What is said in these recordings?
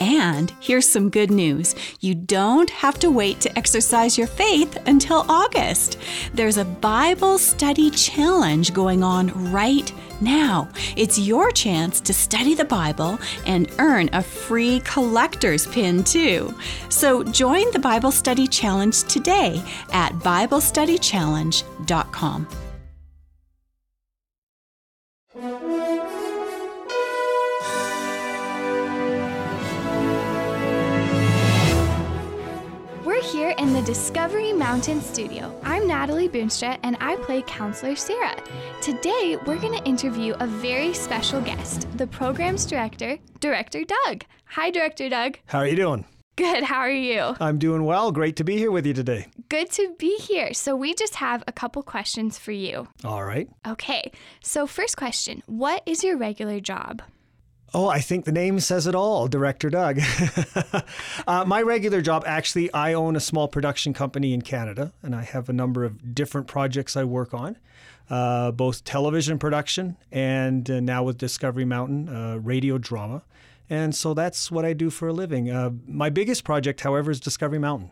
And here's some good news you don't have to wait to exercise your faith until August. There's a Bible study challenge going on right now. It's your chance to study the Bible and earn a free collector's pin, too. So join the Bible Study Challenge today at BibleStudyChallenge.com. Discovery Mountain studio. I'm Natalie Boonstra and I play Counselor Sarah. Today, we're going to interview a very special guest, the program's director, Director Doug. Hi, Director Doug. How are you doing? Good, how are you? I'm doing well. Great to be here with you today. Good to be here. So, we just have a couple questions for you. All right. Okay, so first question What is your regular job? Oh, I think the name says it all, Director Doug. uh, my regular job, actually, I own a small production company in Canada, and I have a number of different projects I work on, uh, both television production and uh, now with Discovery Mountain, uh, radio drama. And so that's what I do for a living. Uh, my biggest project, however, is Discovery Mountain.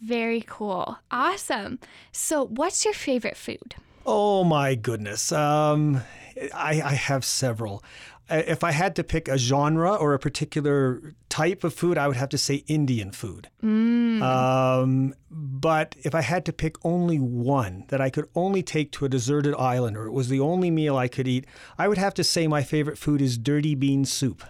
Very cool. Awesome. So, what's your favorite food? Oh my goodness. Um, I, I have several. Uh, If I had to pick a genre or a particular type of food, I would have to say Indian food. Um, but if I had to pick only one that I could only take to a deserted island or it was the only meal I could eat, I would have to say my favorite food is dirty bean soup.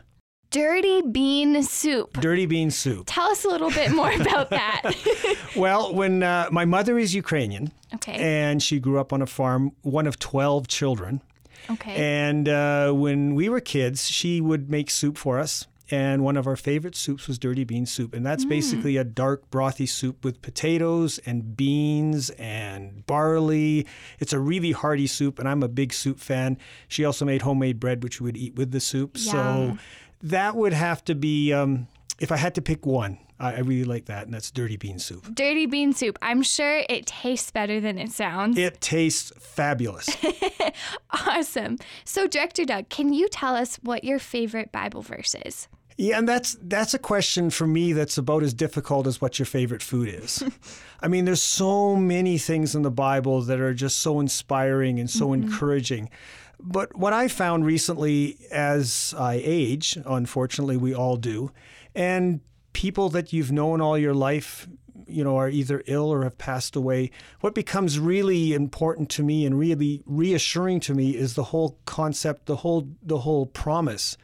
Dirty bean soup. Dirty bean soup. Tell us a little bit more about that. Well, when uh, my mother is Ukrainian okay. and she grew up on a farm, one of 12 children. Okay. And uh, when we were kids, she would make soup for us. And one of our favorite soups was dirty bean soup. And that's basically a dark, brothy soup with potatoes and beans and barley. It's a really hearty soup, and I'm a big soup fan. She also made homemade bread, which we would eat with the soup. So that would have to be, um, if I had to pick one, I, I really like that, and that's dirty bean soup. Dirty bean soup. I'm sure it tastes better than it sounds. It tastes fabulous. awesome. So, Director Doug, can you tell us what your favorite Bible verse is? Yeah, and that's that's a question for me that's about as difficult as what your favorite food is. I mean, there's so many things in the Bible that are just so inspiring and so mm-hmm. encouraging. But what I found recently as I age, unfortunately we all do, and people that you've known all your life, you know, are either ill or have passed away, what becomes really important to me and really reassuring to me is the whole concept, the whole the whole promise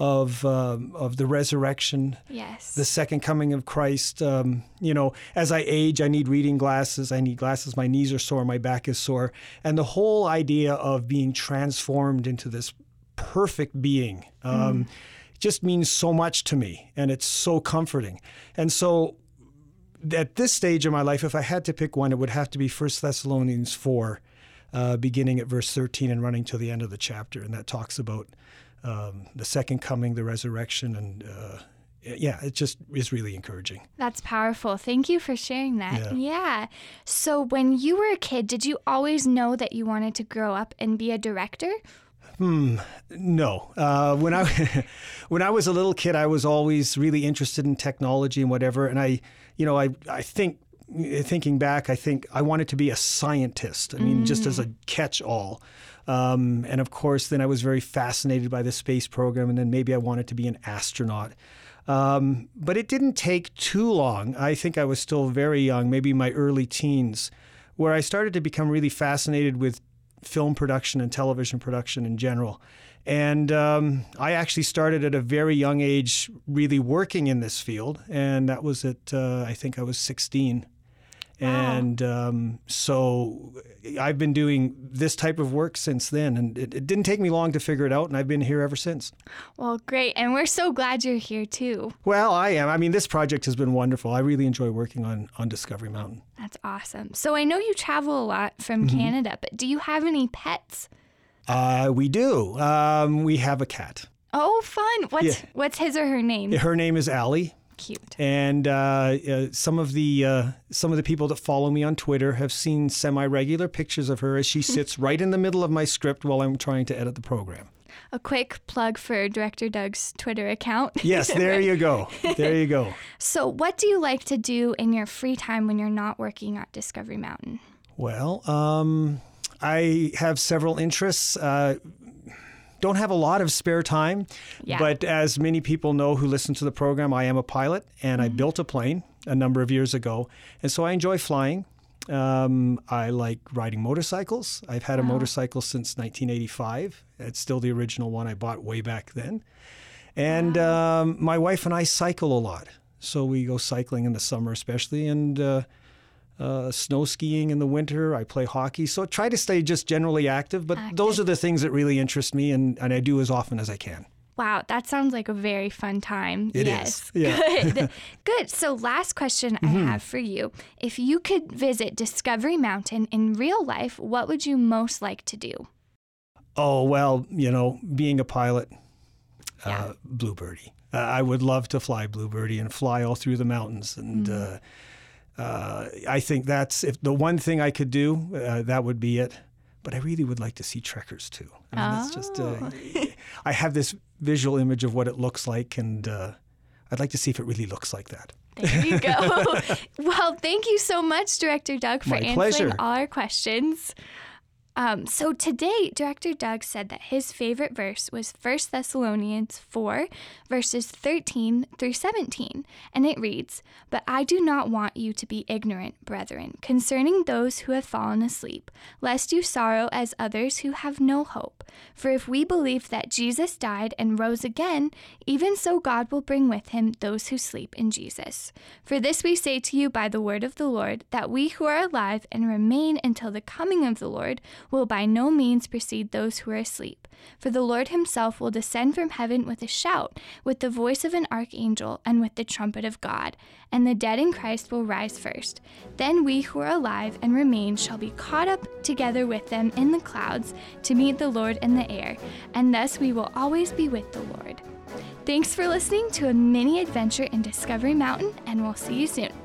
of um, of the resurrection, Yes. the second coming of Christ. Um, you know, as I age, I need reading glasses. I need glasses. My knees are sore. My back is sore. And the whole idea of being transformed into this perfect being um, just means so much to me, and it's so comforting. And so, at this stage of my life, if I had to pick one, it would have to be 1 Thessalonians 4, uh, beginning at verse 13 and running to the end of the chapter. And that talks about um, the second coming, the resurrection, and uh, yeah, it just is really encouraging. That's powerful. Thank you for sharing that. Yeah. yeah. So, when you were a kid, did you always know that you wanted to grow up and be a director? No, uh, when I when I was a little kid, I was always really interested in technology and whatever. And I, you know, I I think thinking back, I think I wanted to be a scientist. I mean, just as a catch-all. Um, and of course, then I was very fascinated by the space program, and then maybe I wanted to be an astronaut. Um, but it didn't take too long. I think I was still very young, maybe my early teens, where I started to become really fascinated with film production and television production in general. And um, I actually started at a very young age really working in this field. And that was at, uh, I think I was 16. And um, so I've been doing this type of work since then. And it, it didn't take me long to figure it out. And I've been here ever since. Well, great. And we're so glad you're here too. Well, I am. I mean, this project has been wonderful. I really enjoy working on, on Discovery Mountain. That's awesome. So, I know you travel a lot from Canada, but do you have any pets? Uh, we do. Um, we have a cat. Oh, fun. What's Yeah. what's his or her name? Her name is Allie. Cute. And uh, uh, some of the uh, some of the people that follow me on Twitter have seen semi-regular pictures of her as she sits right in the middle of my script while I'm trying to edit the program. A quick plug for Director Doug's Twitter account. Yes, there you go. There you go. So, what do you like to do in your free time when you're not working at Discovery Mountain? Well, um, I have several interests. Uh, don't have a lot of spare time, Yeah. but as many people know who listen to the program, I am a pilot and I built a plane a number of years ago. And so I enjoy flying. Um, I like riding motorcycles. I've had a motorcycle since 1985. It's still the original one I bought way back then. And um, my wife and I cycle a lot. So we go cycling in the summer, especially, and uh, uh, snow skiing in the winter. I play hockey. So I try to stay just generally active, but those are the things that really interest me, and, and I do as often as I can. Wow, that sounds like a very fun time. It is, yes. yeah. Mm-hmm. Good. Good. So, last question I have for you. If you could visit Discovery Mountain in real life, what would you most like to do? Oh, well, you know, being a pilot, Yeah. uh, Bluebirdie. Uh, I would love to fly Bluebirdie and fly all through the mountains. And uh, uh, I think that's if the one thing I could do, uh, that would be it. But I really would like to see trekkers too. I mean, that's just, uh, I have this visual image of what it looks like, and uh, I'd like to see if it really looks like that. There you go. well, thank you so much, Director Doug, for My answering pleasure. all our questions. Um, so today, Director Doug said that his favorite verse was 1 Thessalonians 4, verses 13 through 17. And it reads, But I do not want you to be ignorant, brethren, concerning those who have fallen asleep, lest you sorrow as others who have no hope. For if we believe that Jesus died and rose again, even so God will bring with him those who sleep in Jesus. For this we say to you by the word of the Lord, that we who are alive and remain until the coming of the Lord will by no means precede those who are asleep. For the Lord himself will descend from heaven with a shout, with the voice of an archangel, and with the trumpet of God, and the dead in Christ will rise first. Then we who are alive and remain shall be caught up together with them in the clouds to meet the Lord in the air, and thus we will always be with the Lord. Thanks for listening to a mini adventure in Discovery Mountain, and we'll see you soon.